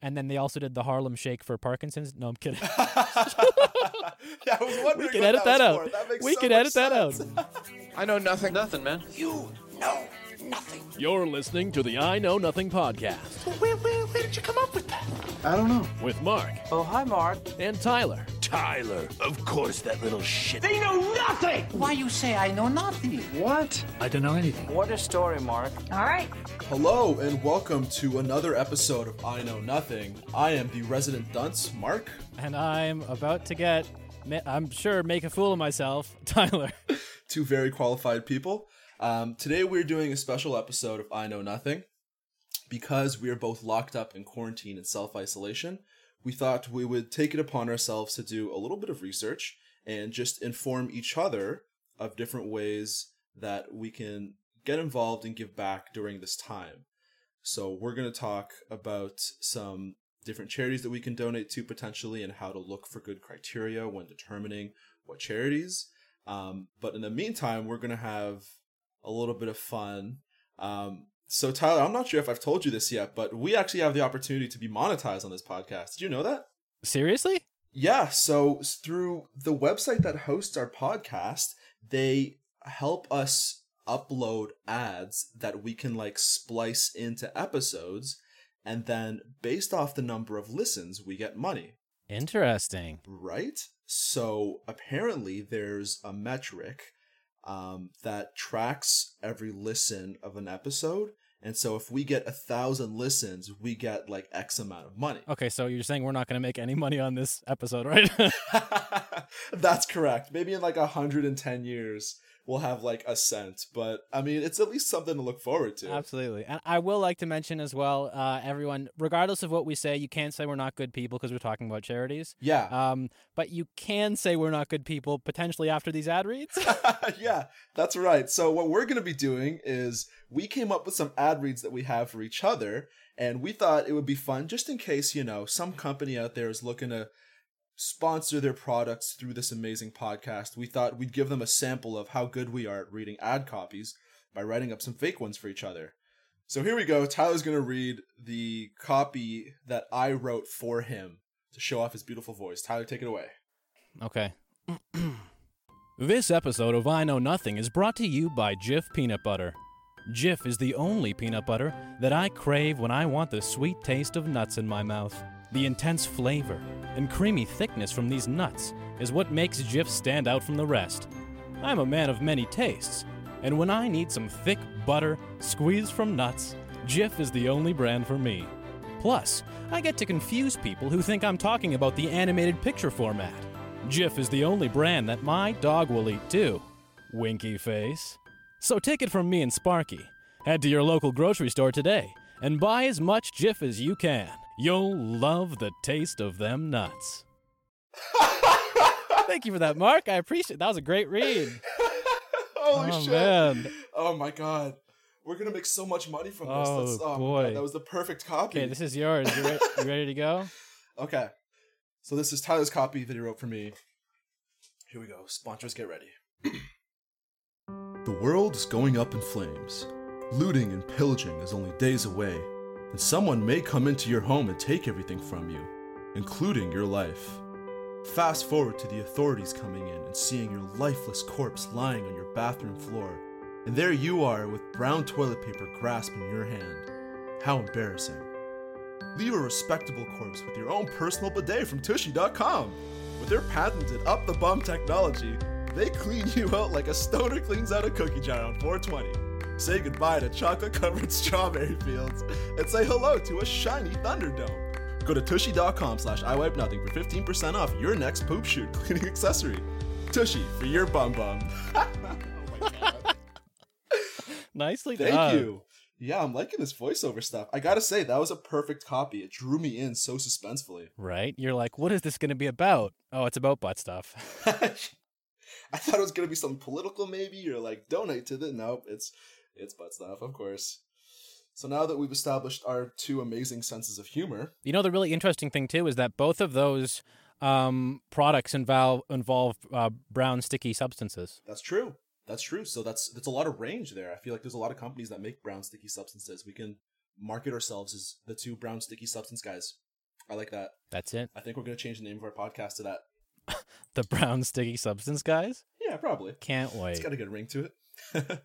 And then they also did the Harlem Shake for Parkinson's. No, I'm kidding. yeah, I was wondering. we can edit that, that, out. That makes we so can much edit that out. I know nothing. Nothing, man. You know nothing. You're listening to the I Know Nothing podcast Where, where, where did you come up with that? I don't know. with Mark Oh, hi, Mark. and Tyler. Tyler, of course, that little shit. They know nothing! Why you say I know nothing? What? I don't know anything. What a story, Mark. All right. Hello and welcome to another episode of I Know Nothing. I am the resident dunce, Mark. And I'm about to get, I'm sure, make a fool of myself, Tyler. Two very qualified people. Um, today we're doing a special episode of I Know Nothing because we are both locked up in quarantine and self isolation. We thought we would take it upon ourselves to do a little bit of research and just inform each other of different ways that we can get involved and give back during this time. So, we're going to talk about some different charities that we can donate to potentially and how to look for good criteria when determining what charities. Um, but in the meantime, we're going to have a little bit of fun. Um, so, Tyler, I'm not sure if I've told you this yet, but we actually have the opportunity to be monetized on this podcast. Did you know that? Seriously? Yeah, so through the website that hosts our podcast, they help us upload ads that we can like splice into episodes, and then based off the number of listens, we get money, Interesting. right? So apparently, there's a metric um, that tracks every listen of an episode. And so if we get a thousand listens, we get like X amount of money. Okay, so you're saying we're not going to make any money on this episode, right? That's correct. Maybe in like 110 years, we'll have like a cent. But I mean, it's at least something to look forward to. Absolutely. And I will like to mention as well, uh, everyone, regardless of what we say, you can't say we're not good people because we're talking about charities. Yeah. Um, but you can say we're not good people potentially after these ad reads. yeah, that's right. So, what we're going to be doing is we came up with some ad reads that we have for each other. And we thought it would be fun just in case, you know, some company out there is looking to sponsor their products through this amazing podcast. We thought we'd give them a sample of how good we are at reading ad copies by writing up some fake ones for each other. So here we go. Tyler's going to read the copy that I wrote for him to show off his beautiful voice. Tyler, take it away. okay. This episode of I Know Nothing is brought to you by Jif Peanut Butter. Jif is the only peanut butter that I crave when I want the sweet taste of nuts in my mouth. The intense flavor and creamy thickness from these nuts is what makes Jif stand out from the rest. I'm a man of many tastes, and when I need some thick butter squeezed from nuts, Jif is the only brand for me. Plus, I get to confuse people who think I'm talking about the animated picture format. Jif is the only brand that my dog will eat too. Winky face. So take it from me and Sparky. Head to your local grocery store today and buy as much Jif as you can. You'll love the taste of them nuts. Thank you for that, Mark. I appreciate That was a great read. Holy oh, shit. man. Oh my god. We're gonna make so much money from this. Oh, That's, my boy. God, that was the perfect copy. Okay, this is yours. You, re- you ready to go? okay. So this is Tyler's copy that he wrote for me. Here we go. Sponsors get ready. the world is going up in flames. Looting and pillaging is only days away, and someone may come into your home and take everything from you, including your life. Fast forward to the authorities coming in and seeing your lifeless corpse lying on your bathroom floor, and there you are with brown toilet paper grasped in your hand. How embarrassing. Leave a respectable corpse with your own personal bidet from Tushy.com. With their patented up the bum technology, they clean you out like a stoner cleans out a cookie jar on 420. Say goodbye to chocolate covered strawberry fields and say hello to a shiny Thunderdome. Go to tushy.com slash I wipe nothing for 15% off your next poop shoot cleaning accessory. Tushy for your bum bum. oh my god. Nicely Thank done. Thank you. Yeah, I'm liking this voiceover stuff. I gotta say, that was a perfect copy. It drew me in so suspensefully. Right? You're like, what is this going to be about? Oh, it's about butt stuff. I thought it was gonna be something political, maybe, or like donate to the. Nope, it's it's butt stuff, of course. So now that we've established our two amazing senses of humor, You know, the really interesting thing too is that both of those um, products involve involve uh, brown sticky substances. that's true. That's true. So that's that's a lot of range there. I feel like there's a lot of companies that make brown sticky substances. We can market ourselves as the two brown sticky substance guys. I like that. That's it. I think we're gonna change the name of our podcast to that. The brown sticky substance guys. Yeah, probably. Can't wait. It's got a good ring to it.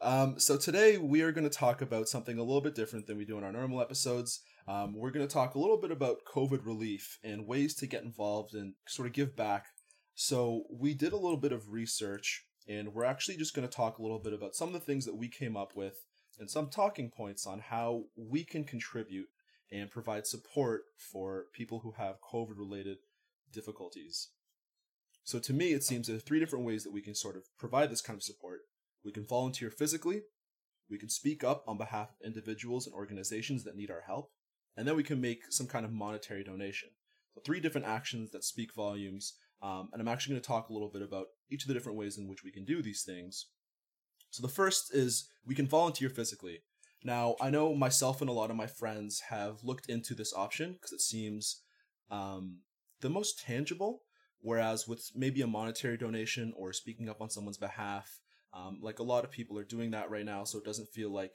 um, so today we are going to talk about something a little bit different than we do in our normal episodes. Um, we're going to talk a little bit about COVID relief and ways to get involved and sort of give back. So we did a little bit of research, and we're actually just going to talk a little bit about some of the things that we came up with and some talking points on how we can contribute and provide support for people who have COVID related difficulties. So to me, it seems there are three different ways that we can sort of provide this kind of support. We can volunteer physically, we can speak up on behalf of individuals and organizations that need our help, and then we can make some kind of monetary donation. So three different actions that speak volumes, um, and I'm actually going to talk a little bit about each of the different ways in which we can do these things. So the first is we can volunteer physically. Now, I know myself and a lot of my friends have looked into this option because it seems um, the most tangible. Whereas with maybe a monetary donation or speaking up on someone's behalf, um, like a lot of people are doing that right now, so it doesn't feel like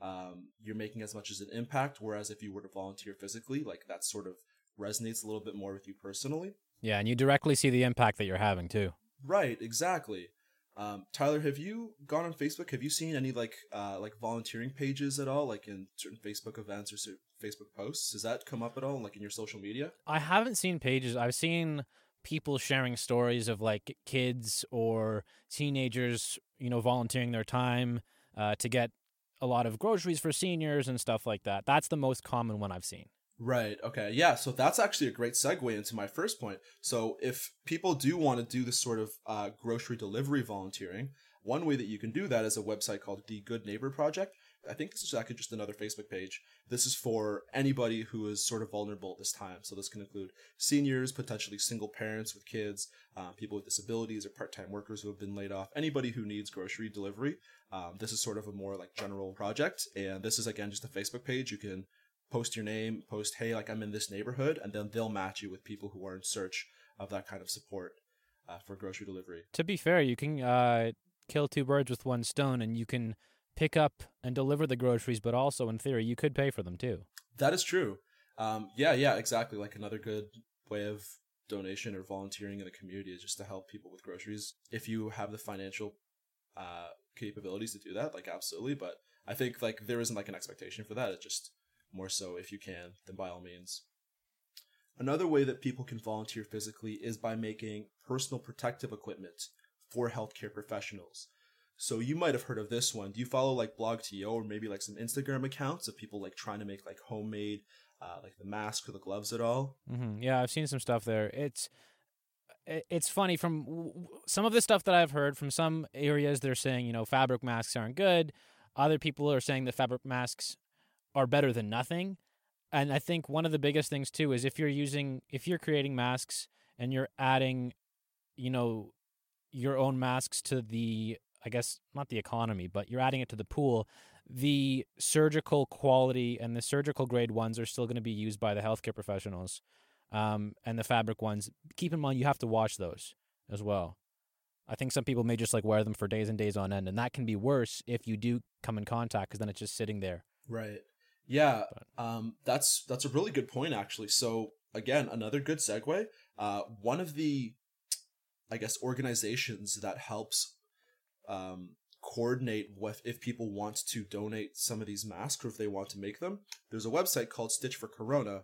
um, you're making as much as an impact. Whereas if you were to volunteer physically, like that sort of resonates a little bit more with you personally. Yeah, and you directly see the impact that you're having too. Right, exactly. Um, Tyler, have you gone on Facebook? Have you seen any like uh, like volunteering pages at all, like in certain Facebook events or certain Facebook posts? Does that come up at all, like in your social media? I haven't seen pages. I've seen people sharing stories of like kids or teenagers, you know, volunteering their time uh, to get a lot of groceries for seniors and stuff like that. That's the most common one I've seen. Right. Okay. Yeah. So that's actually a great segue into my first point. So if people do want to do this sort of uh, grocery delivery volunteering, one way that you can do that is a website called the Good Neighbor Project. I think this is actually just another Facebook page. This is for anybody who is sort of vulnerable at this time. So this can include seniors, potentially single parents with kids, um, people with disabilities, or part-time workers who have been laid off. Anybody who needs grocery delivery. Um, this is sort of a more like general project, and this is again just a Facebook page. You can post your name, post hey like I'm in this neighborhood, and then they'll match you with people who are in search of that kind of support uh, for grocery delivery. To be fair, you can uh, kill two birds with one stone, and you can pick up and deliver the groceries, but also in theory, you could pay for them too. That is true. Um, yeah, yeah, exactly. Like another good way of donation or volunteering in the community is just to help people with groceries. If you have the financial uh, capabilities to do that, like absolutely. But I think like there isn't like an expectation for that. It's just more so if you can, then by all means. Another way that people can volunteer physically is by making personal protective equipment for healthcare professionals. So you might have heard of this one. Do you follow like BlogTO or maybe like some Instagram accounts of people like trying to make like homemade, uh, like the mask or the gloves at all? Mm-hmm. Yeah, I've seen some stuff there. It's it's funny from some of the stuff that I've heard from some areas. They're saying you know fabric masks aren't good. Other people are saying that fabric masks are better than nothing. And I think one of the biggest things too is if you're using if you're creating masks and you're adding, you know, your own masks to the I guess not the economy, but you're adding it to the pool, the surgical quality and the surgical grade ones are still going to be used by the healthcare professionals. Um, and the fabric ones, keep in mind you have to wash those as well. I think some people may just like wear them for days and days on end, and that can be worse if you do come in contact because then it's just sitting there. Right. Yeah. Um, that's that's a really good point actually. So again, another good segue. Uh, one of the, I guess, organizations that helps um, coordinate with if people want to donate some of these masks or if they want to make them. There's a website called Stitch for Corona,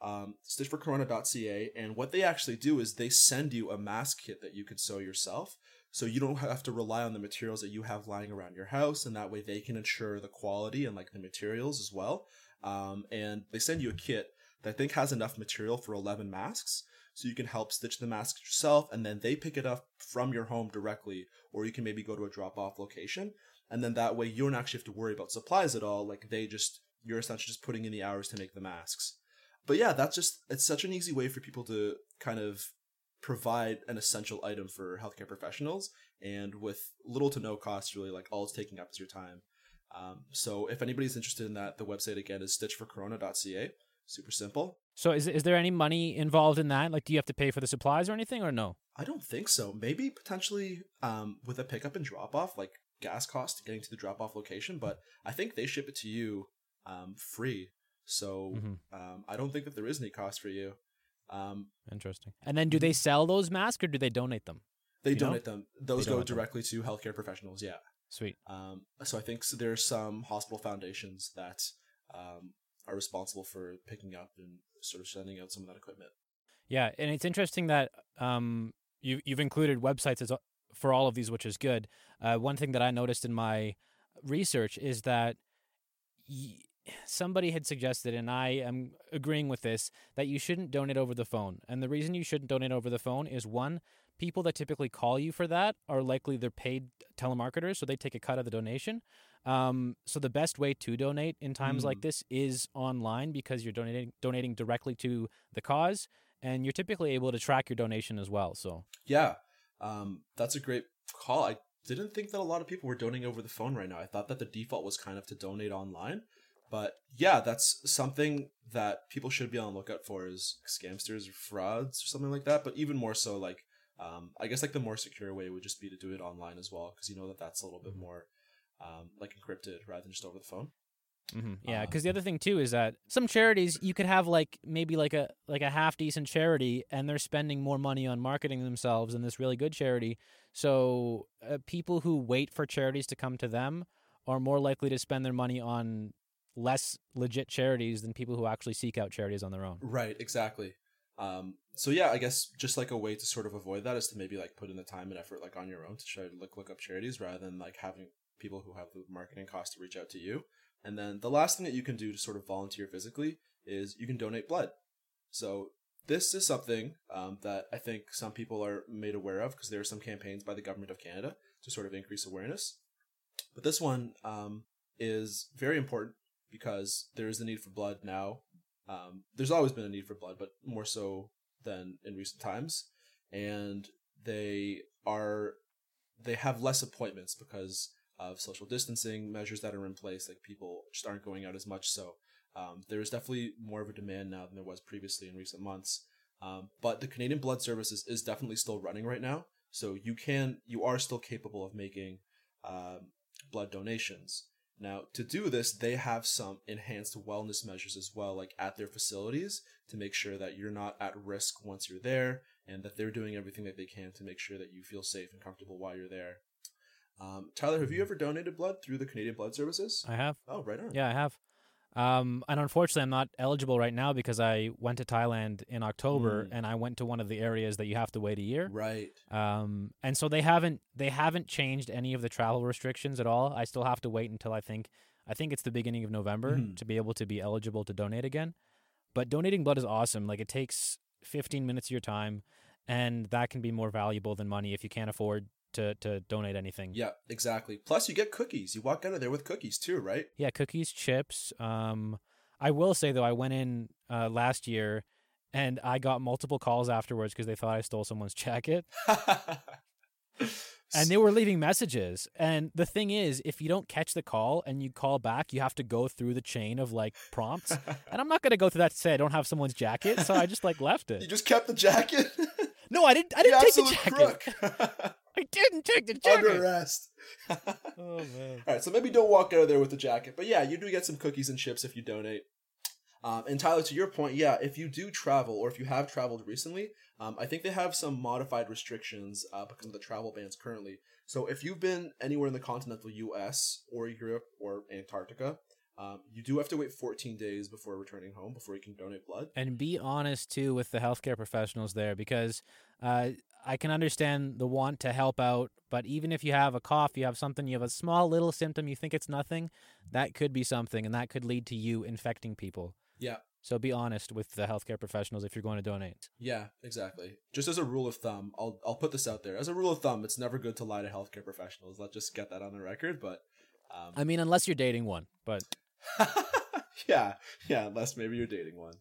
um, stitchforcorona.ca, and what they actually do is they send you a mask kit that you can sew yourself. So you don't have to rely on the materials that you have lying around your house, and that way they can ensure the quality and like the materials as well. Um, and they send you a kit that I think has enough material for 11 masks so you can help stitch the mask yourself and then they pick it up from your home directly or you can maybe go to a drop off location and then that way you don't actually have to worry about supplies at all like they just you're essentially just putting in the hours to make the masks. But yeah that's just it's such an easy way for people to kind of provide an essential item for healthcare professionals and with little to no cost really like all it's taking up is your time. Um, so if anybody's interested in that the website again is stitchforcorona.ca super simple so is is there any money involved in that? Like, do you have to pay for the supplies or anything, or no? I don't think so. Maybe potentially um, with a pickup and drop off, like gas cost getting to the drop off location. But I think they ship it to you um, free. So Mhm. um, I don't think that there is any cost for you. Um, Interesting. And then do they sell those masks or do they donate them? they You know? donate them. Those go donate them. directly to healthcare professionals. Yeah. Sweet. Um, so I think s there's some hospital foundations that um, are responsible for picking up and sort of sending out some of that equipment. Yeah, and it's interesting that um, you you've included websites as for all of these, which is good. Uh, one thing that I noticed in my research is that y- somebody had suggested, and I am agreeing with this, that you shouldn't donate over the phone. And the reason you shouldn't donate over the phone is one, people that typically call you for that are likely they're paid telemarketers, so they take a cut of the donation. Um, so the best way to donate in times like Mm. this is online because you're donating donating directly to the cause, and you're typically able to track your donation as well. So Yeah, um, that's a great call. I didn't think that a lot of people were donating over the phone right now. I thought that the default was kind of to donate online. But yeah, that's something that people should be on the lookout for is scamsters or frauds or something like that. But even more so, like um, I guess like the more secure way would just be to do it online as well because you know that that's a little bit more um, like encrypted rather than just over the phone. hmm yeah, Uh, because the other thing too is that some charities you could have like maybe like a like a half decent charity, and they're spending more money on marketing themselves than this really good charity. So uh, people who wait for charities to come to them are more likely to spend their money on less legit charities than people who actually seek out charities on their own. Right, exactly. Um, so yeah, I guess just like a way to sort of avoid that is to maybe like put in the time and effort like on your own to try to look look up charities rather than like having people who have the marketing cost to reach out to you. And then the last thing that you can do to sort of volunteer physically is you can donate blood. So this is something um, that I think some people are made aware of because there are some campaigns by the government of Canada to sort of increase awareness. But this one um, is very important because there is the need for blood now um, there's always been a need for blood, but more so than in recent times. And they are they have less appointments because of social distancing measures that are in place. Like people just aren't going out as much. So um, there is definitely more of a demand now than there was previously in recent months. Um, but the Canadian Blood Services is definitely still running right now. So you can you are still capable of making um, blood donations. Now, to do this, they have some enhanced wellness measures as well, like at their facilities, to make sure that you're not at risk once you're there, and that they're doing everything that they can to make sure that you feel safe and comfortable while you're there. Um, Tyler, have you ever donated blood through the Canadian Blood Services? I have. Oh, right on. Yeah, I have. Um, and unfortunately, I'm not eligible right now because I went to Thailand in October Mm. and I went to one of the areas that you have to wait a year. Right. Um, and so they haven't they haven't changed any of the travel restrictions at all. I still have to wait until I think I think it's the beginning of November Mhm. to be able to be eligible to donate again. But donating blood is awesome. Like it takes 15 minutes of your time, and that can be more valuable than money if you can't afford to to donate anything. Yeah, exactly. Plus, you get cookies. You walk out of there with cookies too, right? Yeah, cookies, chips. Um, I will say though, I went in uh, last year, and I got multiple calls afterwards because they thought I stole someone's jacket, and they were leaving messages. And the thing is, if you don't catch the call and you call back, you have to go through the chain of like prompts. and I'm not gonna go through that to say I don't have someone's jacket, so I just like left it. you just kept the jacket. No, I didn't. I didn't take the jacket. Crook. I didn't take the jacket. Under arrest. Oh man. All right, so maybe don't walk out of there with the jacket, but yeah, you do get some cookies and chips if you donate. Um, and Tyler, to your point, yeah, if you do travel or if you have traveled recently, um, I think they have some modified restrictions uh, because of the travel bans currently. So if you've been anywhere in the continental U.S. or Europe or Antarctica, um, you do have to wait 14 days before returning home before you can donate blood. and be honest too with the healthcare professionals there because uh, I can understand the want to help out, but even if you have a cough, you have something, you have a small little symptom, you think it's nothing, that could be something, and that could lead to you infecting people. Yeah, So be honest with the healthcare professionals if you're going to donate. yeah, exactly. Just as a rule of thumb, I'll I'll put this out there. As a rule of thumb, it's never good to lie to healthcare professionals. Let's just get that on the record. But um, I mean, unless you're dating one, but yeah, yeah, unless maybe you're dating one.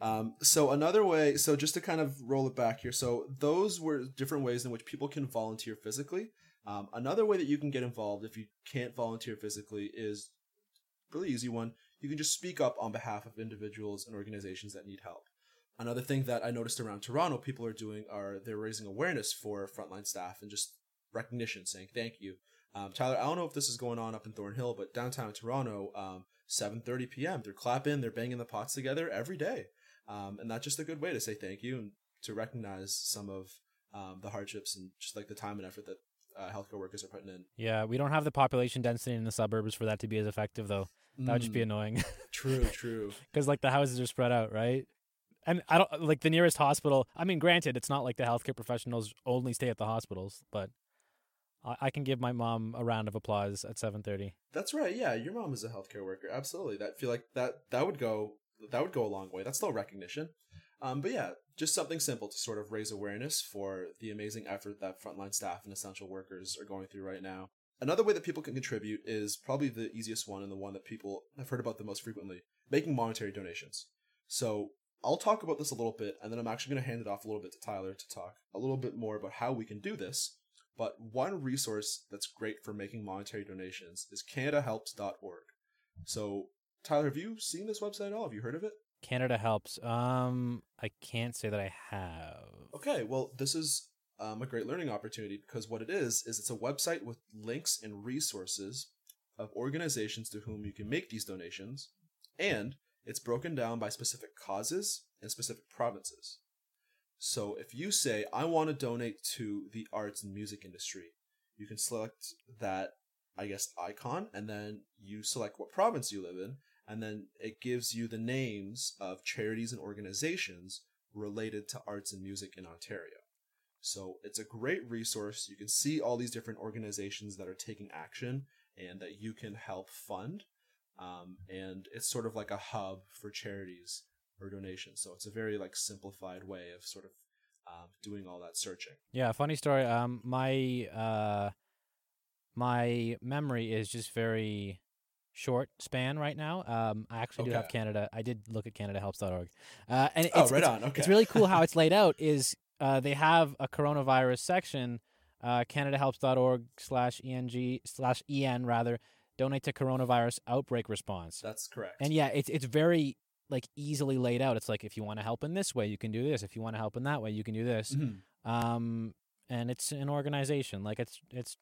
Um, so another way, so just to kind of roll it back here, so those were different ways in which people can volunteer physically. Um, another way that you can get involved if you can't volunteer physically is really easy one. You can just speak up on behalf of individuals and organizations that need help. Another thing that I noticed around Toronto, people are doing are they're raising awareness for frontline staff and just recognition, saying thank you. Um, Tyler, I don't know if this is going on up in Thornhill, but downtown Toronto, um, 7:30 p.m. They're clapping, they're banging the pots together every day, um, and that's just a good way to say thank you and to recognize some of um, the hardships and just like the time and effort that uh, healthcare workers are putting in. Yeah, we don't have the population density in the suburbs for that to be as effective, though. That would just be Mm, annoying true, true. because like the houses are spread out, right? And I don't like the nearest hospital. I mean, granted, it's not like the healthcare professionals only stay at the hospitals, but I, I can give my mom a round of applause at seven thirty. That's right. Yeah, your mom is a healthcare worker. Absolutely. That feel like that that would go that would go a long way. That's still recognition. Um, but yeah, just something simple to sort of raise awareness for the amazing effort that frontline staff and essential workers are going through right now. Another way that people can contribute is probably the easiest one and the one that people have heard about the most frequently, making monetary donations. So I'll talk about this a little bit, and then I'm actually going to hand it off a little bit to Tyler to talk a little bit more about how we can do this. But one resource that's great for making monetary donations is CanadaHelps.org. So, Tyler, have you seen this website at all? Have you heard of it? Canada helps. Um, I can't say that I have. Okay, well, this is um, a great learning opportunity because what it is is it's a website with links and resources of organizations to whom you can make these donations, and it's broken down by specific causes and specific provinces. So if you say I want to donate to the arts and music industry, you can select that I guess icon and then you select what province you live in and then it gives you the names of charities and organizations related to arts and music in Ontario. So it's a great resource. You can see all these different organizations that are taking action and that you can help fund. Um, and it's sort of like a hub for charities or donations. So it's a very like simplified way of sort of um, doing all that searching. Yeah, funny story. Um, my uh, my memory is just very short span right now. Um, I actually do have Canada. I did look at CanadaHelps.org. Uh, and Oh, it's, right it's, on. Okay. It's really cool how it's laid out. Is uh, they have a coronavirus section, uh, CanadaHelps.org slash eng slash en rather. Donate to coronavirus outbreak response. That's correct. And yeah, it's it's very like easily laid out. It's like if you want to help in this way, you can do this. If you want to help in that way, you can do this. Mhm. Um, and it's an organization. Like it's it's.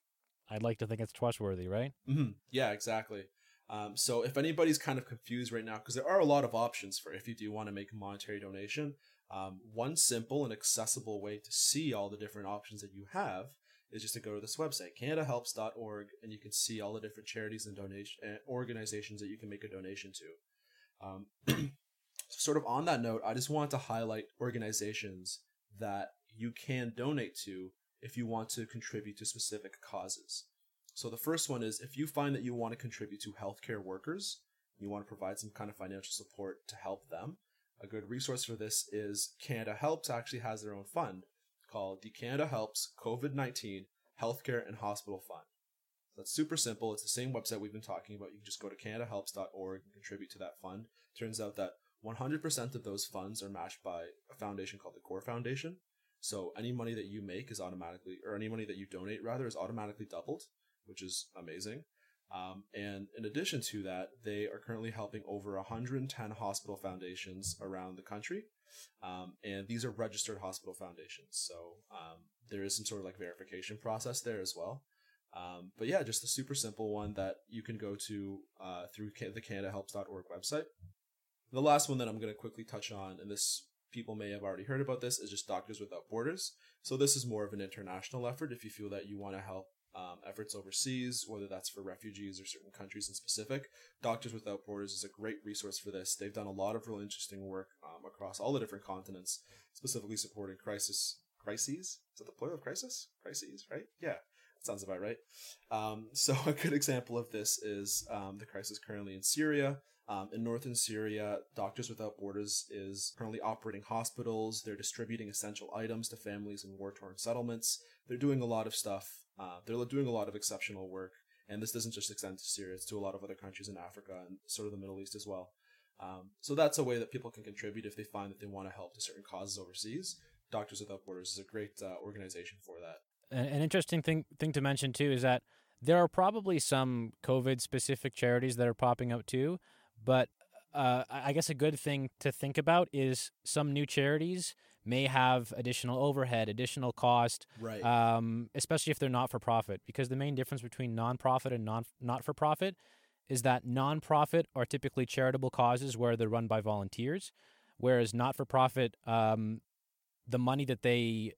I'd like to think it's trustworthy, right? hmm Yeah, exactly. Um, so if anybody's kind of confused right now, because there are a lot of options for if you do want to make a monetary donation, um, one simple and accessible way to see all the different options that you have is just to go to this website, CanadaHelps.org, and you can see all the different charities and donation uh, organizations that you can make a donation to. Um, sort of on that note, I just want to highlight organizations that you can donate to if you want to contribute to specific causes. So the first one is if you find that you want to contribute to healthcare workers, you want to provide some kind of financial support to help them. A good resource for this is Canada Helps actually has their own fund called the Canada Helps COVID-19 Healthcare and Hospital Fund. That's super simple. It's the same website we've been talking about. You can just go to CanadaHelps.org and contribute to that fund. Turns out that 100% of those funds are matched by a foundation called the Core Foundation. So any money that you make is automatically, or any money that you donate rather, is automatically doubled, which is amazing. Um, and in addition to that, they are currently helping over 110 hospital foundations around the country. Um, and these are registered hospital foundations. So um, there is some sort of like verification process there as well. Um, but yeah, just a super simple one that you can go to uh, through the CanadaHelps.org website. The last one that I'm going to quickly touch on, and this people may have already heard about this, is just Doctors Without Borders. So this is more of an international effort if you feel that you want to help um, efforts overseas, whether that's for refugees or certain countries in specific. Doctors Without Borders is a great resource for this. They've done a lot of really interesting work um, across all the different continents, specifically supporting crisis crises. Is that the plural of crisis? Crises, right? Yeah, sounds about right. Um, so a good example of this is um, the crisis currently in Syria. Um, in northern Syria, Doctors Without Borders is currently operating hospitals. They're distributing essential items to families in war torn settlements. They're doing a lot of stuff. Uh, they're doing a lot of exceptional work. And this doesn't just extend to Syria, it's to a lot of other countries in Africa and sort of the Middle East as well. Um, so that's a way that people can contribute if they find that they want to help to certain causes overseas. Doctors Without Borders is a great uh, organization for that. An, interesting thing thing to mention too is that there are probably some COVID specific charities that are popping up too, but uh, I guess a good thing to think about is some new charities may have additional overhead, additional cost, Right. um, especially if they're not for profit. Because the main difference between nonprofit and non not for profit is that nonprofit are typically charitable causes where they're run by volunteers, whereas not for profit, um, the money that they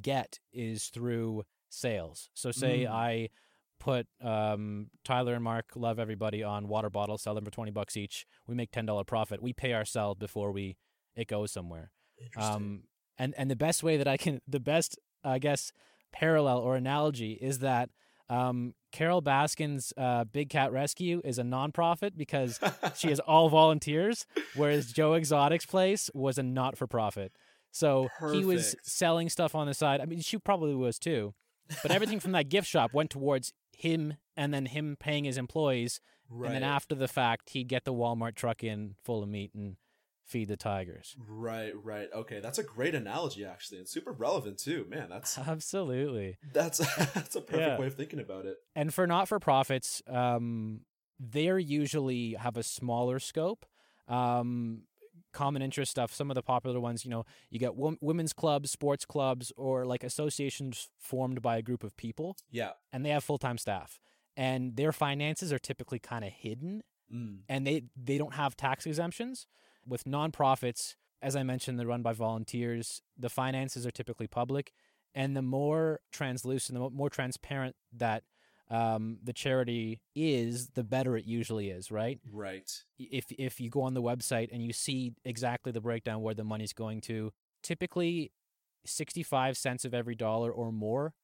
get is through sales. So, say Mm. I put um, Tyler and Mark love everybody on water bottles, sell them for twenty bucks each. We make ten dollar profit. We pay ourselves before we it goes somewhere. Interesting. Um, and and the best way that I can, the best I guess parallel or analogy is that um, Carole Baskin's uh, Big Cat Rescue is a nonprofit because she is all volunteers, whereas Joe Exotic's place was a not for profit. So he was selling stuff on the side. I mean, she probably was too, but everything from that gift shop went towards him, and then him paying his employees, right. and then after the fact, he'd get the Walmart truck in full of meat and feed the tigers. Right, right. Okay, that's a great analogy actually, and super relevant too. Man, that's Absolutely. that's that's a perfect Yeah. way of thinking about it. And for not for profits, um, they're usually have a smaller scope. Um, common interest stuff. Some of the popular ones, you know, you get wom- women's clubs, sports clubs, or like associations formed by a group of people, Yeah. and they have full time staff. And their finances are typically kind of hidden, Mm. and they they don't have tax exemptions. With nonprofits, as I mentioned, they're run by volunteers. The finances are typically public, and the more translucent, the more transparent that um, the charity is, the better it usually is. Right? Right. If if you go on the website and you see exactly the breakdown where the money's going to, typically sixty five cents of every dollar or more.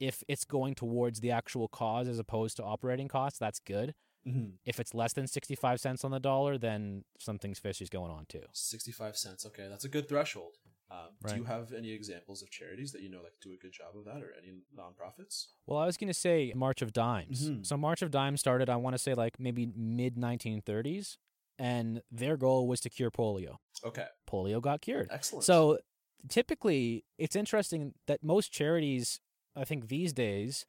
If it's going towards the actual cause as opposed to operating costs, that's good. Mm-hmm. If it's less than 65 cents on the dollar, then something's fishy's going on too. Sixty-five cents. Okay, that's a good threshold. Um, Right. Do you have any examples of charities that you know like do a good job of that, or any nonprofits? Well, I was going to say March of Dimes. Mhm. So March of Dimes started, I want to say like maybe mid 1930s, and their goal was to cure polio. Okay, Polio got cured. excellent. So typically, it's interesting that most charities, I think these days,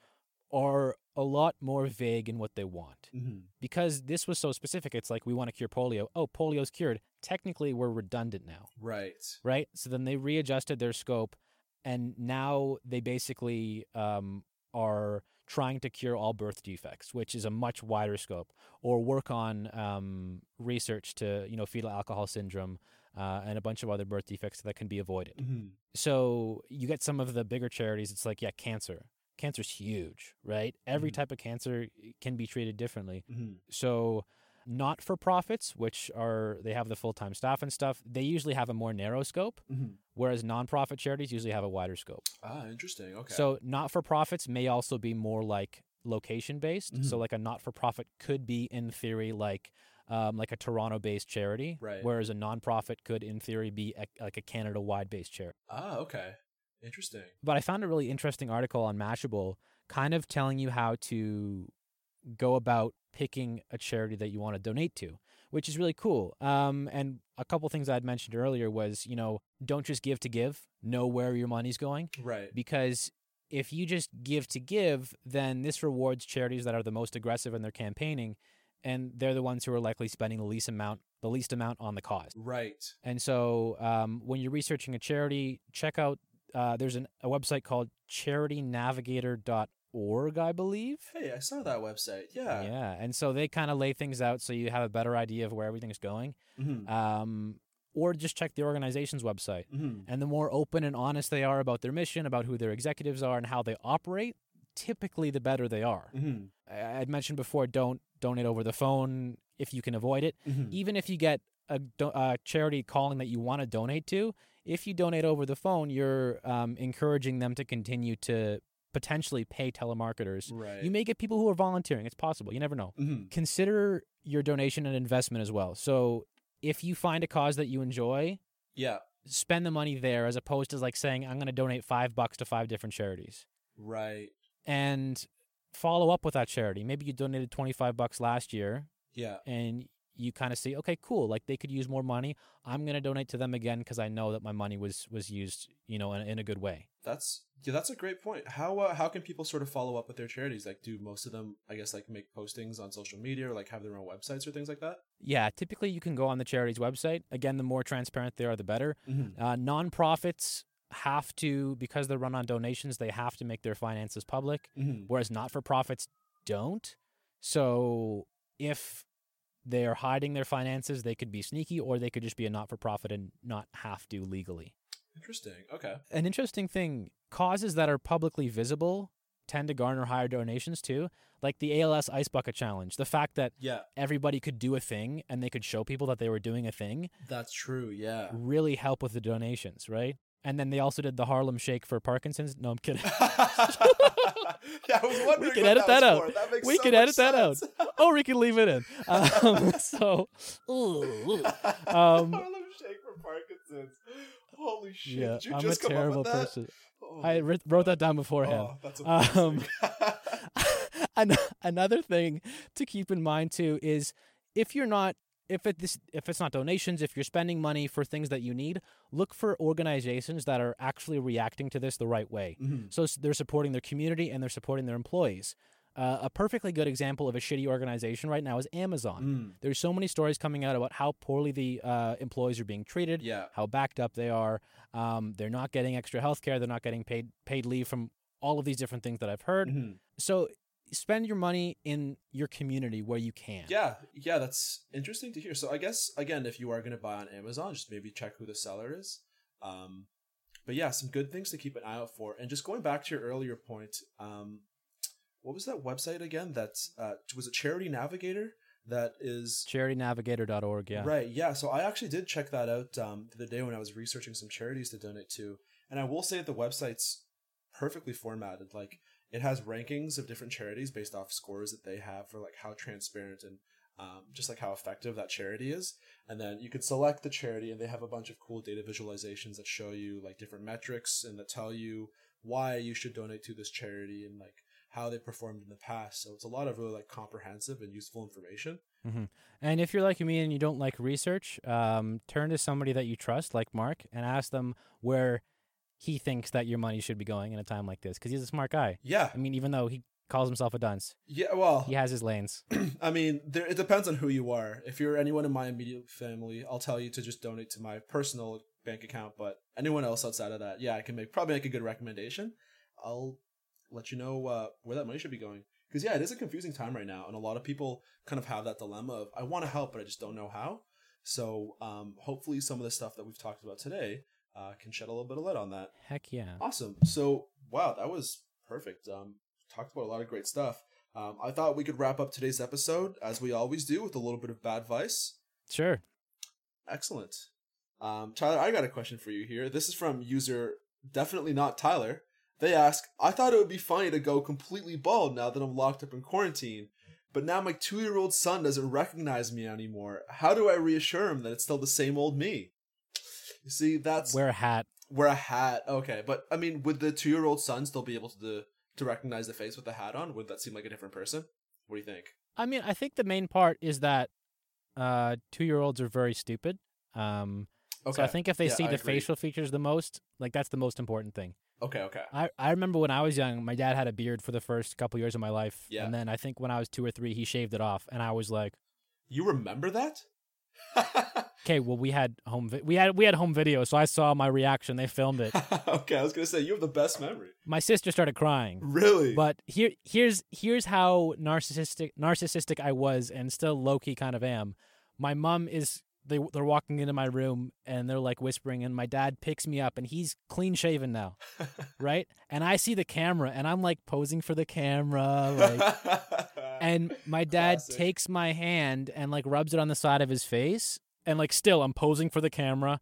are a lot more vague in what they want. Mhm. Because this was so specific, it's like we want to cure polio. Oh, polio's cured. Technically, we're redundant now. right, right? So then they readjusted their scope, and now they basically um, are trying to cure all birth defects, which is a much wider scope, or work on um, research to you know fetal alcohol syndrome uh, and a bunch of other birth defects that can be avoided. Mhm. So you get some of the bigger charities. It's like yeah, cancer. Cancer's huge, right? Every Mhm. type of cancer can be treated differently. Mhm. So not for profits, which are they have the full time staff and stuff, they usually have a more narrow scope, Mhm. whereas nonprofit charities usually have a wider scope. Ah, interesting. Okay. So not for profits may also be more like location based. So Mhm. like a not for profit could be in theory like um, like a Toronto based charity, Right. whereas a nonprofit could in theory be a, like a Canada wide based charity. ah, okay, interesting. But I found a really interesting article on Mashable kind of telling you how to go about picking a charity that you want to donate to, which is really cool. Um, and a couple things I had mentioned earlier was, you know, don't just give to give, know where your money's going. Right. Because if you just give to give, then this rewards charities that are the most aggressive in their campaigning, and they're the ones who are likely spending the least amount, the least amount on the cause. Right. And so um, when you're researching a charity, check out uh, there's an, a website called charitynavigator.org, I believe. Hey, I saw that website. Yeah. Yeah. And so they kind of lay things out so you have a better idea of where everything's going. Mhm. Um, or just check the organization's website. Mhm. And the more open and honest they are about their mission, about who their executives are, and how they operate, typically the better they are. Mhm. I- I'd mentioned before don't donate over the phone if you can avoid it Mhm. even if you get a, do- a charity calling that you want to donate to, if you donate over the phone, you're um, encouraging them to continue to potentially pay telemarketers. Right. You may get people who are volunteering. It's possible. You never know. Mhm. Consider your donation an investment as well. So if you find a cause that you enjoy, Yeah. spend the money there as opposed to like saying, I'm going to donate five bucks to five different charities. Right. And follow up with that charity. Maybe you donated 25 bucks last year Yeah. and you kind of see, okay, cool, like they could use more money. I'm gonna donate to them again because I know that my money was was used, you know, in, in a good way. That's yeah. That's a great point. How uh, how can people sort of follow up with their charities? Like, do most of them, I guess, like make postings on social media or like have their own websites or things like that? Yeah, typically you can go on the charity's website. Again, the more transparent they are, the better. Mm-hmm. Uh, nonprofits have to because they're run on donations, they have to make their finances public, Mm-hmm. whereas not for profits don't. So if they're hiding their finances, they could be sneaky or they could just be a not for profit and not have to legally. Interesting. Okay. An interesting thing causes that are publicly visible tend to garner higher donations too. Like the ALS Ice Bucket Challenge. The fact that Yeah, everybody could do a thing and they could show people that they were doing a thing that's true. Yeah. really help with the donations, right? And then they also did the Harlem Shake for Parkinson's. No, I'm kidding. yeah, I was wondering. we can edit that, was out. That we so can edit that out. sense. or we can leave it in. Um, so, ooh, Um, Harlem Shake for Parkinson's. Holy shit! yeah, Did you I'm a just come up terrible with that? person. Oh, I wrote that down beforehand. oh, that's Um. An- another thing to keep in mind too is if you're not if it this if it's not donations if you're spending money for things that you need look for organizations that are actually reacting to this the right way Mhm. so they're supporting their community and they're supporting their employees uh, a perfectly good example of a shitty organization right now is amazon Mm, there's so many stories coming out about how poorly the uh, employees are being treated yeah. how backed up they are. Um, they're not getting extra health care. They're not getting paid paid leave from all of these different things that I've heard. Mhm. So spend your money in your community where you can. Yeah, yeah, that's interesting to hear. So I guess again, if you are going to buy on Amazon, just maybe check who the seller is. Um, but yeah, some good things to keep an eye out for. And just going back to your earlier point, um, what was that website again? That uh, was a Charity Navigator. That is CharityNavigator.org. Yeah. Right, yeah. So I actually did check that out um, the day when I was researching some charities to donate to, and I will say that the website's perfectly formatted. Like it has rankings of different charities based off scores that they have for like how transparent and um, just like how effective that charity is. And then you can select the charity, and they have a bunch of cool data visualizations that show you like different metrics and that tell you why you should donate to this charity and like how they performed in the past. So it's a lot of really like comprehensive and useful information. And if you're like me and you don't like research, um, turn to somebody that you trust, like Mark, and ask them where he thinks that your money should be going in a time like this, because he's a smart guy. Yeah, I mean, even though he calls himself a dunce, yeah. Well, he has his lanes. I mean, there, it depends on who you are. If you're anyone in my immediate family, I'll tell you to just donate to my personal bank account. But anyone else outside of that, yeah, I can make probably make a good recommendation. I'll let you know uh, where that money should be going. Because yeah, it is a confusing time right now, and a lot of people kind of have that dilemma of I want to help, but I just don't know how. So um, hopefully, some of the stuff that we've talked about today uh, can shed a little bit of light on that. Heck yeah. Awesome. So, wow, that was perfect. Um, talked about a lot of great stuff. Um, I thought we could wrap up today's episode, as we always do, with a little bit of bad advice. Sure. Excellent. Um, Tyler, I got a question for you here. This is from user definitely not Tyler. They ask, I thought it would be funny to go completely bald now that I'm locked up in quarantine, but now my two year old son doesn't recognize me anymore. How do I reassure him that it's still the same old me? You see, that's Wear a hat. Wear a hat. Okay, but I mean, would the two year old son still be able to to recognize the face with the hat on? Would that seem like a different person? What do you think? I mean, I think the main part is that uh, two year olds are very stupid. Um, Okay. So I think if they Yeah, see I the agree. facial features the most, like that's the most important thing. Okay, okay. I, I remember when I was young, my dad had a beard for the first couple years of my life. Yeah. And then I think when I was two or three, he shaved it off. And I was like, You remember that? okay, well, we had home vi- we had we had home video, so I saw my reaction. They filmed it. okay, I was gonna say you have the best memory. my sister started crying. Really? But here here's here's how narcissistic narcissistic I was and still low key kind of am. My mom is they they're walking into my room and they're like whispering and my dad picks me up and he's clean shaven now, right? And I see the camera and I'm like posing for the camera like and my dad Classic. takes my hand and like rubs it on the side of his face and like still I'm posing for the camera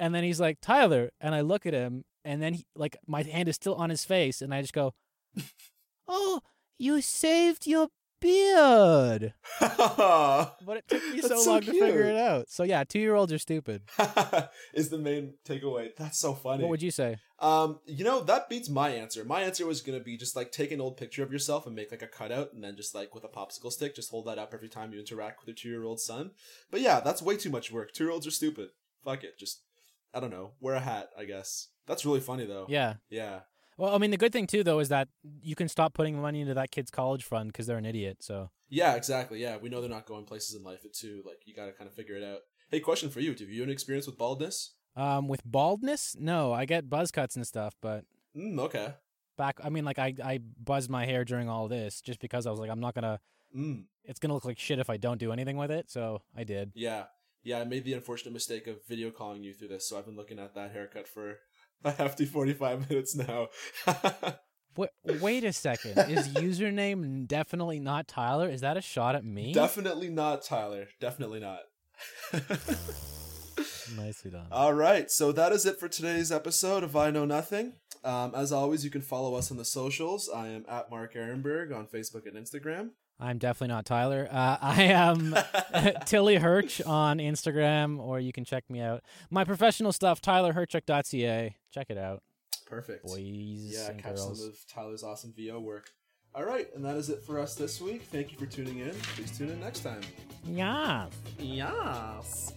and then he's like Tyler and I look at him and then he, like my hand is still on his face and I just go Oh, you saved your beard. But it took me so, so long to figure it out. So yeah, 2-year-olds are stupid. is the main takeaway. That's so funny. What would you say? Um, you know, that beats my answer. My answer was gonna be just like take an old picture of yourself and make like a cutout and then just like with a popsicle stick, just hold that up every time you interact with your two year old son. But yeah, that's way too much work. Two year olds are stupid. Fuck it. Just I don't know. Wear a hat, I guess. That's really funny though. Yeah. Yeah. Well, I mean, the good thing too, though, is that you can stop putting money into that kid's college fund because they're an idiot. So Yeah, exactly. Yeah, we know they're not going places in life. It too. Like you gotta kind of figure it out. Hey, question for you: Do you have an experience with baldness? Um, with baldness, no, I get buzz cuts and stuff, but Mm, okay. back, I mean, like I I buzzed my hair during all this just because I was like, I'm not gonna Mm, It's gonna look like shit if I don't do anything with it, so I did. yeah. Yeah, I made the unfortunate mistake of video calling you through this, so I've been looking at that haircut for a hefty 45 minutes now. Wait, wait a second. Is username definitely not Tyler? Is that a shot at me? Definitely not Tyler. Definitely not. Nicely done. All right, so that is it for today's episode of I Know Nothing. Um, as always, you can follow us on the socials. I am at Mark Ehrenberg on Facebook and Instagram. I'm definitely not Tyler. Uh, I am Tilly Hirsch on Instagram, or you can check me out. My professional stuff, tylerhirchuk.ca. Check it out, Perfect. boys yeah, and catch girls. some of Tyler's awesome VO work. All right, and that is it for us this week. Thank you for tuning in. Please tune in next time. Yeah. Yes.